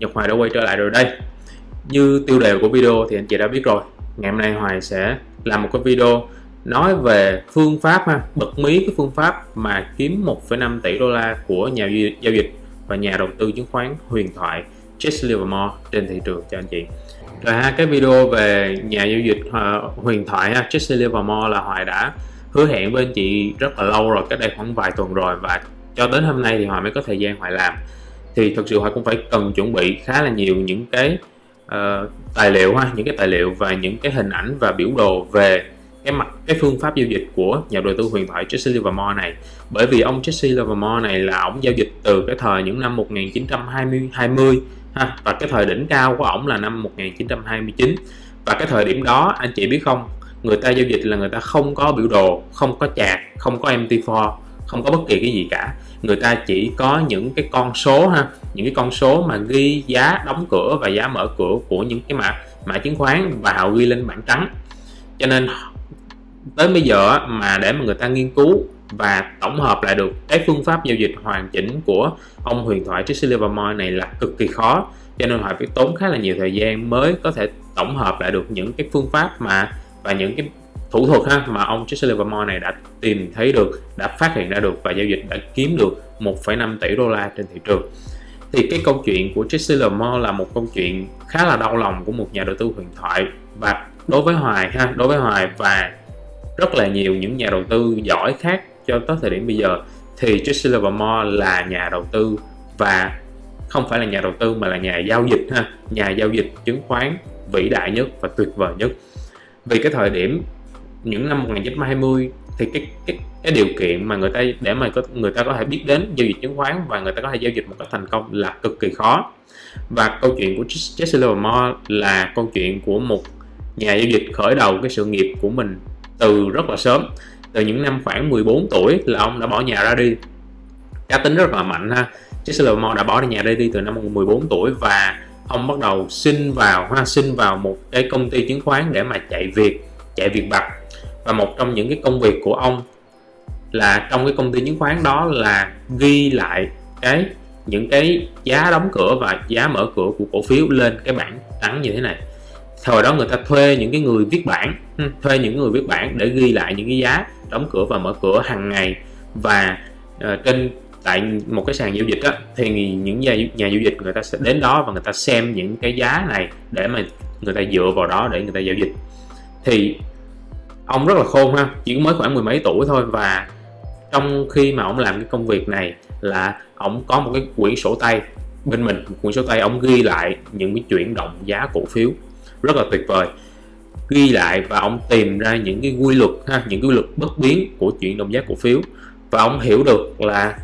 Nhật Hoài đã quay trở lại rồi đây. Như tiêu đề của video thì anh chị đã biết rồi. Ngày hôm nay Hoài sẽ làm một cái video nói về phương pháp ha bật mí cái phương pháp mà kiếm 1,5 tỷ đô la của nhà giao dịch và nhà đầu tư chứng khoán huyền thoại Jesse Livermore trên thị trường cho anh chị. Rồi ha cái video về nhà giao dịch uh, huyền thoại ha Jesse Livermore là Hoài đã hứa hẹn với anh chị rất là lâu rồi cách đây khoảng vài tuần rồi và cho đến hôm nay thì Hoài mới có thời gian Hoài làm thì thực sự họ cũng phải cần chuẩn bị khá là nhiều những cái uh, tài liệu ha những cái tài liệu và những cái hình ảnh và biểu đồ về cái mặt cái phương pháp giao dịch của nhà đầu tư huyền thoại Jesse Livermore này. Bởi vì ông Jesse Livermore này là ông giao dịch từ cái thời những năm 1920 20 ha và cái thời đỉnh cao của ổng là năm 1929 và cái thời điểm đó anh chị biết không người ta giao dịch là người ta không có biểu đồ không có chart không có MT4 không có bất kỳ cái gì cả người ta chỉ có những cái con số ha, những cái con số mà ghi giá đóng cửa và giá mở cửa của những cái mã mã chứng khoán và họ ghi lên bảng trắng. Cho nên tới bây giờ mà để mà người ta nghiên cứu và tổng hợp lại được cái phương pháp giao dịch hoàn chỉnh của ông huyền thoại Tracy Livermore này là cực kỳ khó. Cho nên họ phải tốn khá là nhiều thời gian mới có thể tổng hợp lại được những cái phương pháp mà và những cái thủ thuật ha mà ông Jesse Livermore này đã tìm thấy được đã phát hiện ra được và giao dịch đã kiếm được 1,5 tỷ đô la trên thị trường. Thì cái câu chuyện của Jesse Livermore là một câu chuyện khá là đau lòng của một nhà đầu tư huyền thoại. Và đối với Hoài ha đối với Hoài và rất là nhiều những nhà đầu tư giỏi khác cho tới thời điểm bây giờ thì Jesse Livermore là nhà đầu tư và không phải là nhà đầu tư mà là nhà giao dịch ha nhà giao dịch chứng khoán vĩ đại nhất và tuyệt vời nhất. Vì cái thời điểm những năm 1920 thì cái cái cái điều kiện mà người ta, để mà có, người ta có thể biết đến giao dịch chứng khoán và người ta có thể giao dịch một cách thành công là cực kỳ khó. Và câu chuyện của Jesse Livermore là câu chuyện của một nhà giao dịch khởi đầu cái sự nghiệp của mình từ rất là sớm. Từ những năm khoảng 14 tuổi là ông đã bỏ nhà ra đi. Cá tính rất là mạnh ha. Jesse Livermore đã bỏ nhà ra đi từ năm 14 tuổi và ông bắt đầu xin vào, ha, xin vào một cái công ty chứng khoán để mà chạy việc chạy việc bạc và một trong những cái công việc của ông là trong cái công ty chứng khoán đó là ghi lại cái những cái giá đóng cửa và giá mở cửa của cổ phiếu lên cái bảng trắng như thế này. Thời đó người ta thuê những cái người viết bản ừ, thuê những người viết bản để ghi lại những cái giá đóng cửa và mở cửa hàng ngày. Và uh, trên tại một cái sàn giao dịch á, thì những nhà, nhà giao dịch người ta sẽ đến đó và người ta xem những cái giá này để mà người ta dựa vào đó để người ta giao dịch. Thì ông rất là khôn ha, chỉ mới khoảng mười mấy tuổi thôi và trong khi mà ông làm cái công việc này là ông có một cái quyển sổ tay bên mình, một quyển sổ tay ông ghi lại những cái chuyển động giá cổ phiếu. Rất là tuyệt vời. Ghi lại và ông tìm ra những cái quy luật ha, những cái quy luật bất biến của chuyển động giá cổ phiếu. Và ông hiểu được là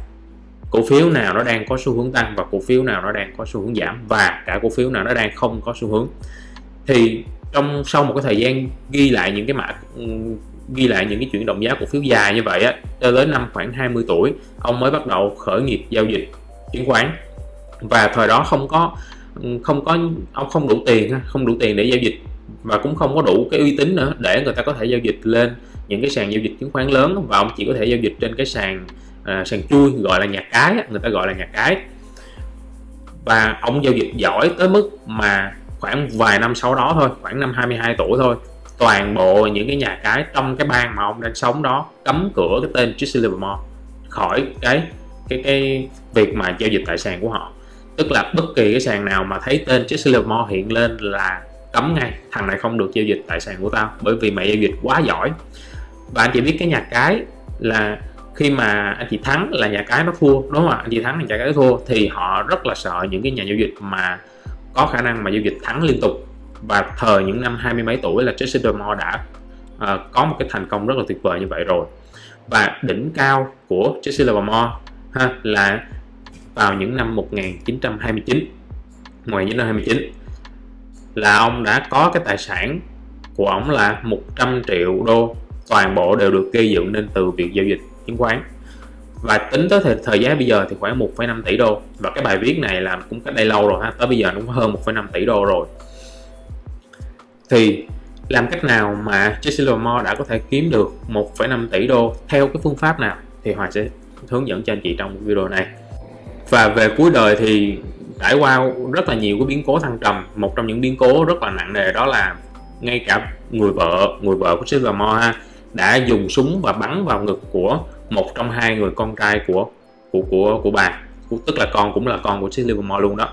cổ phiếu nào nó đang có xu hướng tăng và cổ phiếu nào nó đang có xu hướng giảm và cả cổ phiếu nào nó đang không có xu hướng. Thì trong sau một cái thời gian ghi lại những cái mã ghi lại những cái chuyển động giá cổ phiếu dài như vậy á cho đến năm khoảng 20 tuổi ông mới bắt đầu khởi nghiệp giao dịch chứng khoán. Và thời đó không có không có ông không đủ tiền không đủ tiền để giao dịch và cũng không có đủ cái uy tín nữa để người ta có thể giao dịch lên những cái sàn giao dịch chứng khoán lớn. Và ông chỉ có thể giao dịch trên cái sàn à, sàn chui gọi là nhà cái người ta gọi là nhà cái. Và ông giao dịch giỏi tới mức mà khoảng vài năm sau đó thôi, khoảng năm 22 tuổi thôi, toàn bộ những cái nhà cái trong cái bang mà ông đang sống đó cấm cửa cái tên Jesse Livermore khỏi cái cái cái việc mà giao dịch tài sản của họ. Tức là bất kỳ cái sàn nào mà thấy tên Jesse Livermore hiện lên là cấm ngay, thằng này không được giao dịch tài sản của tao bởi vì mày giao dịch quá giỏi. Và anh chị biết cái nhà cái là khi mà anh chị thắng là nhà cái nó thua, đúng không ạ? Anh chị thắng là nhà cái nó thua thì họ rất là sợ những cái nhà giao dịch mà có khả năng mà giao dịch thắng liên tục. Và thời những năm hai mươi mấy tuổi là Jesse Livermore đã uh, có một cái thành công rất là tuyệt vời như vậy rồi. Và đỉnh cao của Jesse Livermore ha là vào những năm 1929 1929 là ông đã có cái tài sản của ông là 100 triệu đô toàn bộ đều được gây dựng nên từ việc giao dịch chứng khoán và tính tới thời, thời giá bây giờ thì khoảng 1,5 tỷ đô. Và cái bài viết này là cũng cách đây lâu rồi ha. Tới bây giờ nó cũng hơn 1,5 tỷ đô rồi. Thì làm cách nào mà Jesse Livermore đã có thể kiếm được 1,5 tỷ đô theo cái phương pháp nào? Thì Hòa sẽ hướng dẫn cho anh chị trong video này. Và về cuối đời thì trải qua rất là nhiều cái biến cố thăng trầm. Một trong những biến cố rất là nặng nề đó là ngay cả người vợ người vợ của Silvermore ha đã dùng súng và bắn vào ngực của một trong hai người con trai của của của của bà. Tức là con cũng là con của Silvermore luôn đó.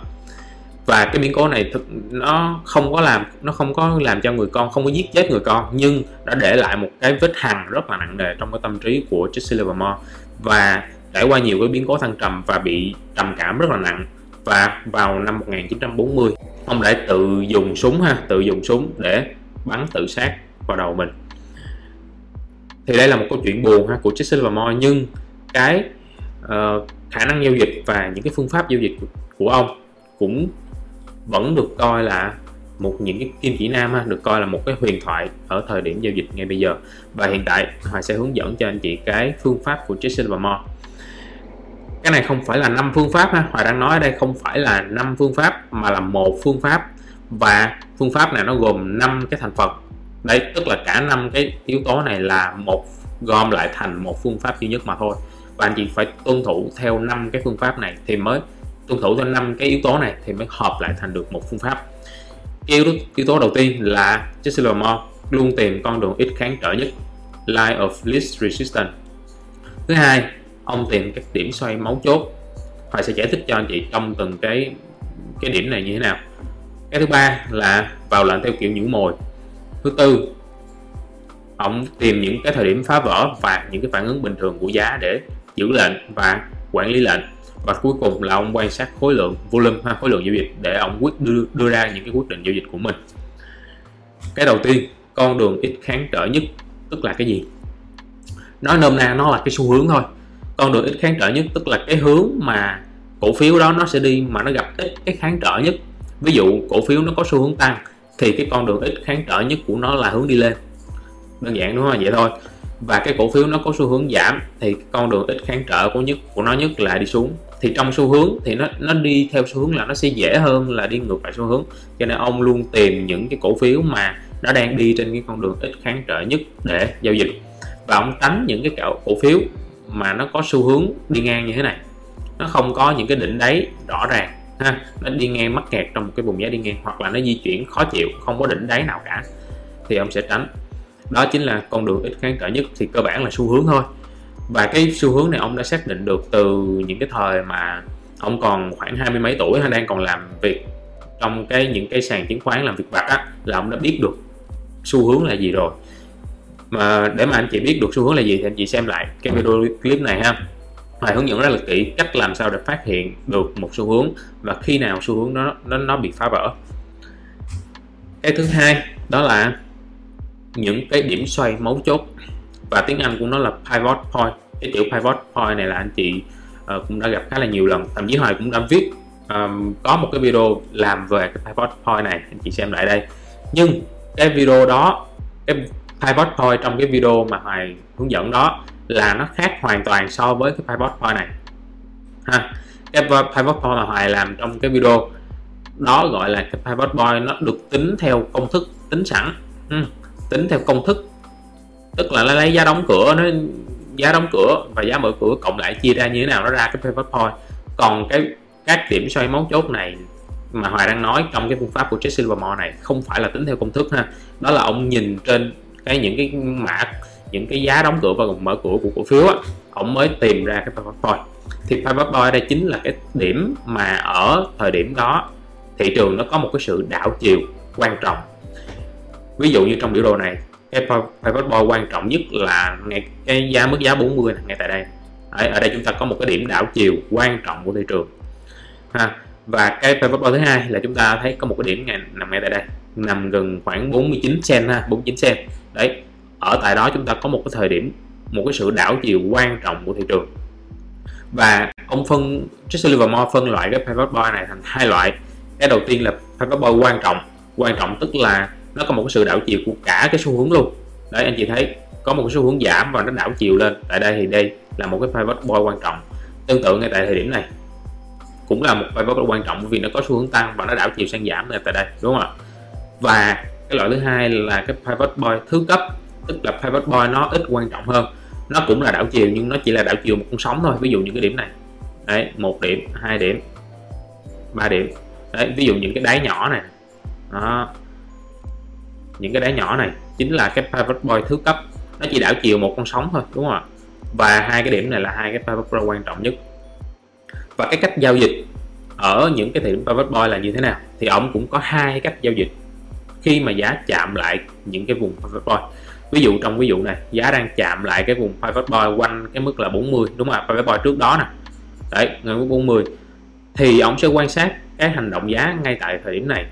Và cái biến cố này thực, nó không có làm, nó không có làm cho người con, không có giết chết người con, nhưng đã để lại một cái vết hằn rất là nặng nề trong cái tâm trí của Jesse Livermore và trải qua nhiều cái biến cố thăng trầm và bị trầm cảm rất là nặng. Và vào năm 1940 ông đã tự dùng súng ha, tự dùng súng để bắn tự sát vào đầu mình thì đây là một câu chuyện buồn ha của và Livermore nhưng cái uh, khả năng giao dịch và những cái phương pháp giao dịch của ông cũng vẫn được coi là một những cái kim chỉ nam ha, được coi là một cái huyền thoại ở thời điểm giao dịch ngay bây giờ. Và hiện tại Hoài sẽ hướng dẫn cho anh chị cái phương pháp của Jason và Mo cái này không phải là năm phương pháp ha Hoài đang nói ở đây không phải là năm phương pháp mà là một phương pháp. Và phương pháp này nó gồm 5 cái thành phần đấy tức là cả năm cái yếu tố này là một gom lại thành một phương pháp duy nhất mà thôi. Và anh chị phải tuân thủ theo năm cái phương pháp này thì mới tuân thủ theo năm cái yếu tố này thì mới hợp lại thành được một phương pháp. Yếu, yếu tố đầu tiên là Jesse Lamar luôn tìm con đường ít kháng trở nhất line of least resistance. Thứ hai ông tìm các điểm xoay máu chốt. Hoài sẽ giải thích cho anh chị trong từng cái cái điểm này như thế nào. Cái thứ ba là vào lệnh theo kiểu nhũ mồi thứ tư ông tìm những cái thời điểm phá vỡ và những cái phản ứng bình thường của giá để giữ lệnh và quản lý lệnh. Và cuối cùng là ông quan sát khối lượng volume ha khối lượng giao dịch để ông quyết đưa, đưa ra những cái quyết định giao dịch của mình. Cái đầu tiên con đường ít kháng trở nhất tức là cái gì? Nói nôm na nó là cái xu hướng thôi. Con đường ít kháng trở nhất tức là cái hướng mà cổ phiếu đó nó sẽ đi mà nó gặp ít cái kháng trở nhất. Ví dụ cổ phiếu nó có xu hướng tăng thì cái con đường ít kháng trở nhất của nó là hướng đi lên. Đơn giản đúng không? Vậy thôi. Và cái cổ phiếu nó có xu hướng giảm thì con đường ít kháng trở của nhất, của nó nhất là đi xuống. Thì trong xu hướng thì nó nó đi theo xu hướng là nó sẽ dễ hơn là đi ngược lại xu hướng. Cho nên ông luôn tìm những cái cổ phiếu mà nó đang đi trên cái con đường ít kháng trở nhất để giao dịch. Và ông tránh những cái cổ phiếu mà nó có xu hướng đi ngang như thế này. Nó không có những cái đỉnh đáy rõ ràng ha, nó đi ngang mắc kẹt trong một cái vùng giá đi ngang, hoặc là nó di chuyển khó chịu, không có đỉnh đáy nào cả, thì ông sẽ tránh. Đó chính là con đường ít kháng cỡ nhất, thì cơ bản là xu hướng thôi. Và cái xu hướng này ông đã xác định được từ những cái thời mà ông còn khoảng hai mươi mấy tuổi, hay đang còn làm việc trong cái những cái sàn chứng khoán làm việc vặt á, là ông đã biết được xu hướng là gì rồi. Mà để mà anh chị biết được xu hướng là gì thì anh chị xem lại cái video clip này ha. Hoài hướng dẫn rất là kỹ cách làm sao để phát hiện được một xu hướng và khi nào xu hướng nó nó nó bị phá vỡ. Cái thứ hai đó là những cái điểm xoay mấu chốt và tiếng Anh của nó là pivot point. Cái chữ pivot point này là anh chị uh, cũng đã gặp khá là nhiều lần thậm chí Hoài cũng đã viết um, có một cái video làm về cái pivot point này anh chị xem lại đây. Nhưng cái video đó cái pivot point trong cái video mà Hoài hướng dẫn đó là nó khác hoàn toàn so với cái pivot point này. Ha cái pivot point mà Hoài làm trong cái video đó gọi là cái pivot point nó được tính theo công thức tính sẵn. Ừ, tính theo công thức. Tức là nó lấy giá đóng cửa nó giá đóng cửa và giá mở cửa cộng lại chia ra như thế nào nó ra cái pivot point. Còn cái các điểm xoay mấu chốt này mà Hoài đang nói trong cái phương pháp của Jesse Livermore này không phải là tính theo công thức ha. Đó là ông nhìn trên cái những cái mã những cái giá đóng cửa và mở cửa của cổ phiếu á ông mới tìm ra cái pivot point thì pivot point đây chính là cái điểm mà ở thời điểm đó thị trường nó có một cái sự đảo chiều quan trọng. Ví dụ như trong biểu đồ này cái pivot point quan trọng nhất là ngay cái giá mức giá 40 này, ngay tại đây. Ở, ở đây chúng ta có một cái điểm đảo chiều quan trọng của thị trường ha. Và cái pivot point thứ hai là chúng ta thấy có một cái điểm này, nằm ngay tại đây nằm gần khoảng 49 cent ha 49 cent. Đấy ở tại đó chúng ta có một cái thời điểm, một cái sự đảo chiều quan trọng của thị trường. Và ông phân, Jesse Livermore phân loại cái pivot boy này thành hai loại. Cái đầu tiên là pivot boy quan trọng. Quan trọng tức là nó có một cái sự đảo chiều của cả cái xu hướng luôn. Đấy, anh chị thấy, có một cái xu hướng giảm và nó đảo chiều lên. Tại đây thì đây là một cái pivot boy quan trọng. Tương tự ngay tại thời điểm này, cũng là một pivot quan trọng vì nó có xu hướng tăng và nó đảo chiều sang giảm ngay tại đây, đúng không ạ? Và cái loại thứ hai là cái pivot boy thứ cấp tức là pivot point nó ít quan trọng hơn. Nó cũng là đảo chiều nhưng nó chỉ là đảo chiều một con sóng thôi. Ví dụ những cái điểm này. Đấy, một điểm, hai điểm, ba điểm. Đấy, ví dụ những cái đáy nhỏ này. Đó. Những cái đáy nhỏ này chính là cái pivot point thứ cấp. Nó chỉ đảo chiều một con sóng thôi, đúng không ạ? Và hai cái điểm này là hai cái pivot point quan trọng nhất. Và cái cách giao dịch ở những cái điểm pivot point là như thế nào? Thì ông cũng có hai cách giao dịch. Khi mà giá chạm lại những cái vùng pivot point ví dụ trong ví dụ này, giá đang chạm lại cái vùng pivot point quanh cái mức là 40 đúng không ạ? Pivot point trước đó nè. Đấy ngân mức 40 thì ông sẽ quan sát cái hành động giá ngay tại thời điểm này.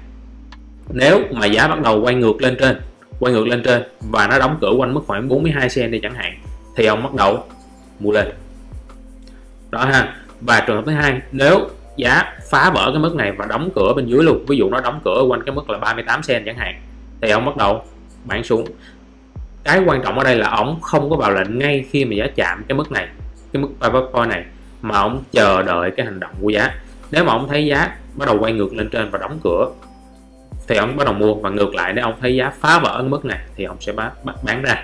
Nếu mà giá bắt đầu quay ngược lên trên, quay ngược lên trên và nó đóng cửa quanh mức khoảng 42 cent đi chẳng hạn, thì ông bắt đầu mua lên. Đó ha. Và trường hợp thứ hai, nếu giá phá vỡ cái mức này và đóng cửa bên dưới luôn, ví dụ nó đóng cửa quanh cái mức là 38 cent chẳng hạn, thì ông bắt đầu bán xuống cái quan trọng ở đây là ông không có vào lệnh ngay khi mà giá chạm cái mức này cái mức pivot point này mà ông chờ đợi cái hành động của giá. Nếu mà ông thấy giá bắt đầu quay ngược lên trên và đóng cửa thì ông bắt đầu mua. Và ngược lại nếu ông thấy giá phá vỡ cái mức này thì ông sẽ bán, bán ra.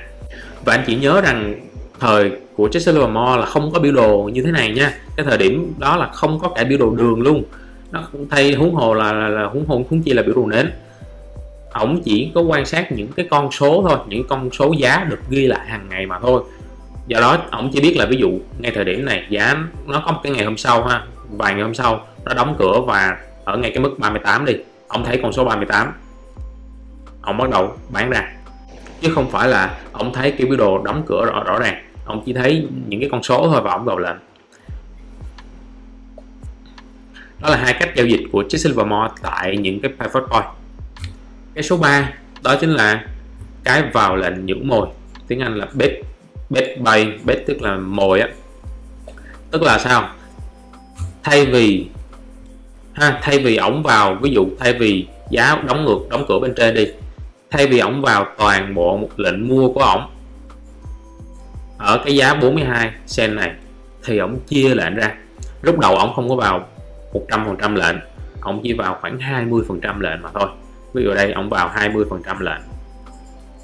Và anh chỉ nhớ rằng thời của Chester Livermore là không có biểu đồ như thế này nha. Cái thời điểm đó là không có cả biểu đồ đường luôn. Nó thay huống hồ là, là, là huống hồ huống chi là biểu đồ nến ổng chỉ có quan sát những cái con số thôi, những con số giá được ghi lại hàng ngày mà thôi. Do đó, ổng chỉ biết là ví dụ, ngay thời điểm này, giá nó có một cái ngày hôm sau ha, vài ngày hôm sau, nó đóng cửa và ở ngay cái mức 38 đi. Ông thấy con số 38 ông bắt đầu bán ra. Chứ không phải là ông thấy cái biểu đồ đóng cửa rõ rõ ràng. Ông chỉ thấy những cái con số thôi và ông đầu lệnh. đó là hai cách giao dịch của Chiếc Silvermore tại những cái pivot point cái số 3 đó chính là cái vào lệnh những mồi. Tiếng Anh là bet bet bay bet tức là mồi á. Tức là sao? Thay vì, ha, thay vì ổng vào, ví dụ thay vì giá đóng ngược, đóng cửa bên trên đi, thay vì ổng vào toàn bộ một lệnh mua của ổng, ở cái giá 42 sen này, thì ổng chia lệnh ra. Lúc đầu ổng không có vào 100% lệnh, ổng chỉ vào khoảng 20% lệnh mà thôi ví dụ đây, ông vào 20% lệnh.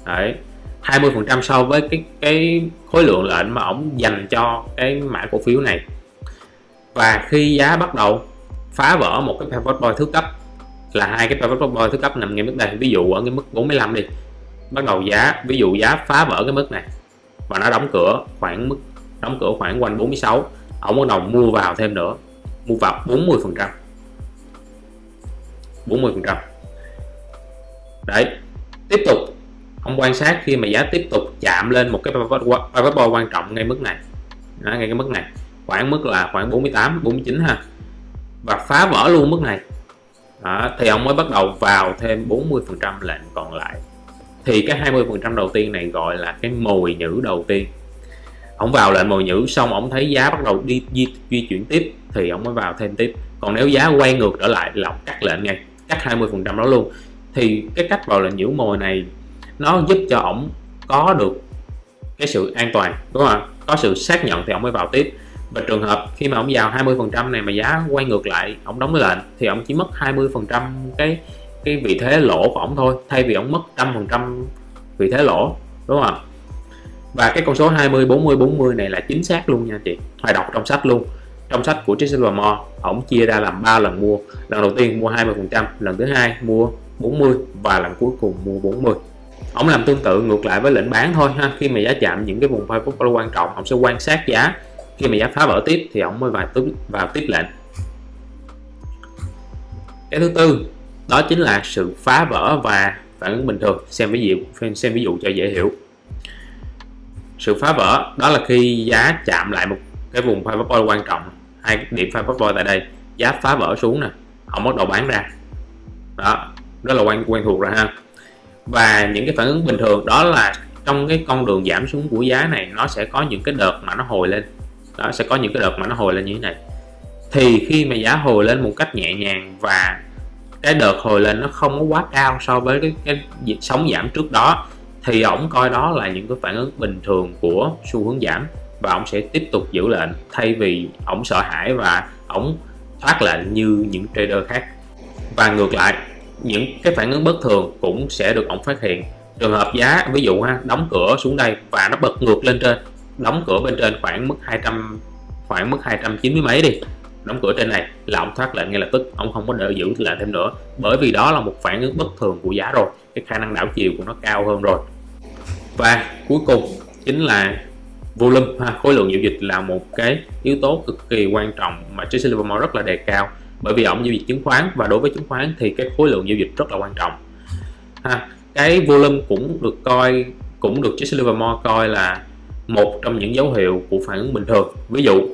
Đấy 20% so với cái cái khối lượng lệnh mà ông dành cho cái mã cổ phiếu này. Và khi giá bắt đầu phá vỡ một cái pivot point thứ cấp, là hai cái pivot point thứ cấp nằm ngay mức đây, ví dụ ở cái mức 45 đi, bắt đầu giá, ví dụ giá phá vỡ cái mức này, và nó đóng cửa khoảng mức, đóng cửa khoảng quanh 46 ông bắt đầu mua vào thêm nữa, mua vào 40 phần trăm. 40 phần trăm đấy. Tiếp tục. Ông quan sát khi mà giá tiếp tục chạm lên một cái pivot point quan trọng ngay mức này. Đó, ngay cái mức này. Khoảng mức là khoảng 48 49 ha. Và phá vỡ luôn mức này. Đó, thì ông mới bắt đầu vào thêm 40 phần trăm lệnh còn lại. Thì cái 20 phần trăm đầu tiên này gọi là cái mồi nhữ đầu tiên. Ông vào lệnh mồi nhữ xong ông thấy giá bắt đầu đi di, di chuyển tiếp thì ông mới vào thêm tiếp. Còn nếu giá quay ngược trở lại là ông cắt lệnh ngay cắt 20 phần trăm đó luôn thì cái cách vào lệnh nhữ mồi này, nó giúp cho ổng có được cái sự an toàn, đúng không có sự xác nhận thì ổng mới vào tiếp. Và trường hợp khi mà ổng vào 20 phần trăm này mà giá quay ngược lại, ổng đóng lệnh thì ổng chỉ mất 20 phần trăm cái cái vị thế lỗ của ổng thôi, thay vì ổng mất trăm phần trăm vị thế lỗ, đúng không và cái con số 20 40 40 này là chính xác luôn nha chị. Hoài đọc trong sách luôn. Trong sách của Jason Moore ổng chia ra làm 3 lần mua. Lần đầu tiên mua 20 phần trăm, lần thứ hai mua 40 và lần cuối cùng mua 40 ông làm tương tự ngược lại với lệnh bán thôi ha. Khi mà giá chạm những cái vùng phái quan trọng, ông sẽ quan sát giá. Khi mà giá phá vỡ tiếp thì ông mới vào tiếp vào tiếp lệnh. Cái thứ tư, đó chính là sự phá vỡ và phản ứng bình thường. Xem ví dụ, xem ví dụ cho dễ hiểu. Sự phá vỡ, đó là khi giá chạm lại một cái vùng pivot point quan trọng, hai điểm pivot point tại đây. Giá phá vỡ xuống nè, ông bắt đầu bán ra. Đó rất là quen quen thuộc rồi ha. Và những cái phản ứng bình thường đó là trong cái con đường giảm xuống của giá này nó sẽ có những cái đợt mà nó hồi lên. Đó sẽ có những cái đợt mà nó hồi lên như thế này. Thì khi mà giá hồi lên một cách nhẹ nhàng và cái đợt hồi lên nó không có quá cao so với cái, cái sóng giảm trước đó thì ổng coi đó là những cái phản ứng bình thường của xu hướng giảm và ổng sẽ tiếp tục giữ lệnh thay vì ổng sợ hãi và ổng thoát lệnh như những trader khác. Và ngược lại những cái phản ứng bất thường cũng sẽ được ổng phát hiện. Trường hợp giá ví dụ ha đóng cửa xuống đây và nó bật ngược lên trên đóng cửa bên trên khoảng mức 200 khoảng mức 290 mấy đi đóng cửa trên này là ông thoát lệnh ngay lập tức ông không có đợi giữ lệnh thêm nữa. Bởi vì đó là một phản ứng bất thường của giá rồi cái khả năng đảo chiều của nó cao hơn rồi. Và cuối cùng chính là volume ha, khối lượng giao dịch là một cái yếu tố cực kỳ quan trọng mà Jesse Livermore rất là đề cao bởi vì ông giao dịch chứng khoán và đối với chứng khoán thì cái khối lượng giao dịch rất là quan trọng. Ha, cái volume cũng được coi cũng được Jesse Livermore coi là một trong những dấu hiệu của phản ứng bình thường. Ví dụ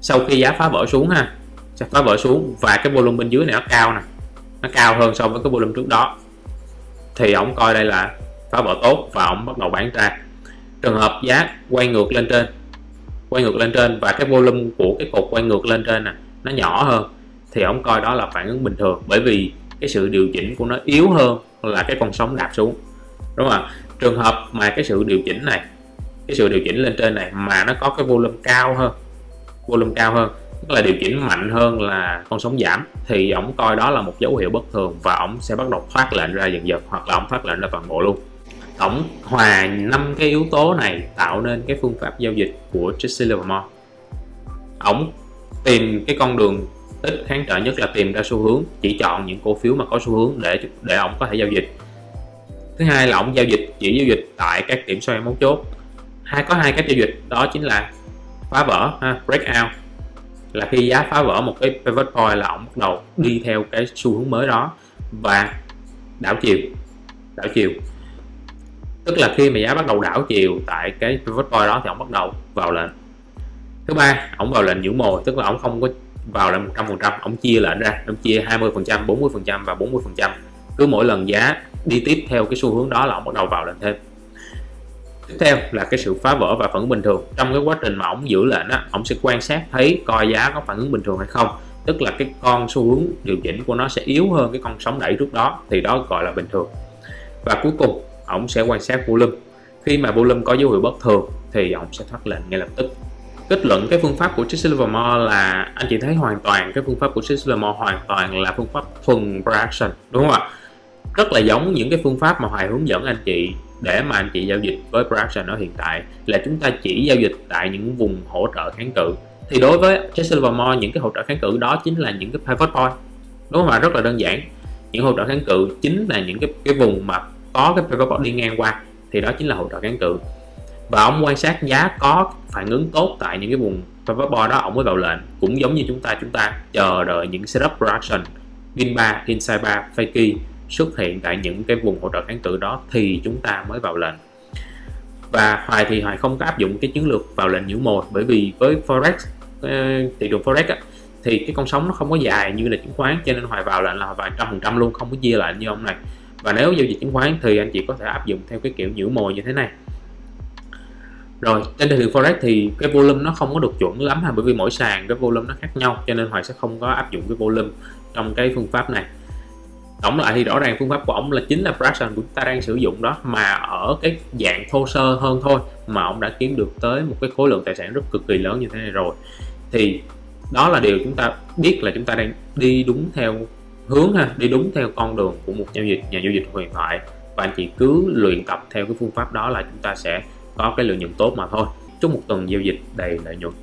sau khi giá phá vỡ xuống ha sẽ phá vỡ xuống và cái volume bên dưới này nó cao nè nó cao hơn so với cái volume trước đó thì ông coi đây là phá vỡ tốt và ông bắt đầu bán ra. Trường hợp giá quay ngược lên trên quay ngược lên trên và cái volume của cái cột quay ngược lên trên nè nó nhỏ hơn thì ông coi đó là phản ứng bình thường. Bởi vì cái sự điều chỉnh của nó yếu hơn là cái con sóng đạp xuống. Đúng không ạ? Trường hợp mà cái sự điều chỉnh này, cái sự điều chỉnh lên trên này mà nó có cái volume cao hơn, volume cao hơn, tức là điều chỉnh mạnh hơn là con sóng giảm, thì ổng coi đó là một dấu hiệu bất thường và ổng sẽ bắt đầu thoát lệnh ra dần dần hoặc là ổng thoát lệnh ra toàn bộ luôn. Tổng hòa năm cái yếu tố này tạo nên cái phương pháp giao dịch của Jesse Livermore ổng tìm cái con đường ít kháng trợ nhất là tìm ra xu hướng chỉ chọn những cổ phiếu mà có xu hướng để để ông có thể giao dịch. Thứ hai là ông giao dịch chỉ giao dịch tại các điểm xoay mấu chốt. Hai có hai cách giao dịch đó chính là phá vỡ ha, break out. Là khi giá phá vỡ một cái pivot point là ông bắt đầu đi theo cái xu hướng mới đó và đảo chiều đảo chiều. Tức là khi mà giá bắt đầu đảo chiều tại cái pivot point đó thì ông bắt đầu vào lệnh. Thứ ba ông vào lệnh giữ mồi tức là ông không có vào là 100 phần trăm, ông chia lệnh ra, ông chia 20 phần trăm 40 phần trăm và 40 phần trăm. Cứ mỗi lần giá đi tiếp theo cái xu hướng đó là ông bắt đầu vào lệnh thêm. Tiếp theo là cái sự phá vỡ và phản ứng bình thường. Trong cái quá trình mà ông giữ lệnh á, ông sẽ quan sát thấy coi giá có phản ứng bình thường hay không. Tức là cái con xu hướng điều chỉnh của nó sẽ yếu hơn cái con sóng đẩy trước đó, thì đó gọi là bình thường. Và cuối cùng, ông sẽ quan sát volume khi mà volume có dấu hiệu bất thường, thì ông sẽ thoát lệnh ngay lập tức kết luận cái phương pháp của Jesse Livermore là, anh chị thấy hoàn toàn, cái phương pháp của Jesse Livermore hoàn toàn là phương pháp thuần reaction đúng không ạ? Rất là giống những cái phương pháp mà Hoài hướng dẫn anh chị để mà anh chị giao dịch với production ở hiện tại, là chúng ta chỉ giao dịch tại những vùng hỗ trợ kháng cự. Thì đối với Jesse Livermore những cái hỗ trợ kháng cự đó chính là những cái pivot point, đúng không ạ? Rất là đơn giản. Những hỗ trợ kháng cự chính là những cái cái vùng mà có cái pivot point đi ngang qua, thì đó chính là hỗ trợ kháng cự và ông quan sát giá có phản ứng tốt tại những cái vùng pivot point đó ông mới vào lệnh. Cũng giống như chúng ta chúng ta chờ đợi những setup production pin 3 inside 3 fakey xuất hiện tại những cái vùng hỗ trợ kháng cự đó thì chúng ta mới vào lệnh. Và hoài thì hoài không có áp dụng cái chiến lược vào lệnh nhiễu mồi bởi vì với forex ờ, thị trường forex á, thì cái con sóng nó không có dài như là chứng khoán cho nên hoài vào lệnh là vài trăm phần trăm luôn không có chia lại như ông này. Và nếu giao dịch chứng khoán thì anh chị có thể áp dụng theo cái kiểu nhiễu mồi như thế này rồi, trên thị trường forex thì cái volume nó không có được chuẩn lắm ha, bởi vì mỗi sàn cái volume nó khác nhau, cho nên hoài sẽ không có áp dụng cái volume trong cái phương pháp này. Tổng lại thì rõ ràng phương pháp của ông là chính là fraction của chúng ta đang sử dụng đó, mà ở cái dạng thô sơ hơn thôi, mà ông đã kiếm được tới một cái khối lượng tài sản rất cực kỳ lớn như thế này rồi. Thì đó là điều chúng ta biết là chúng ta đang đi đúng theo hướng ha, đi đúng theo con đường của một giao dịch, nhà giao dịch huyền thoại. Và anh chị cứ luyện tập theo cái phương pháp đó là chúng ta sẽ có cái lợi nhuận tốt mà thôi. Chúc một tuần giao dịch đầy lợi nhuận.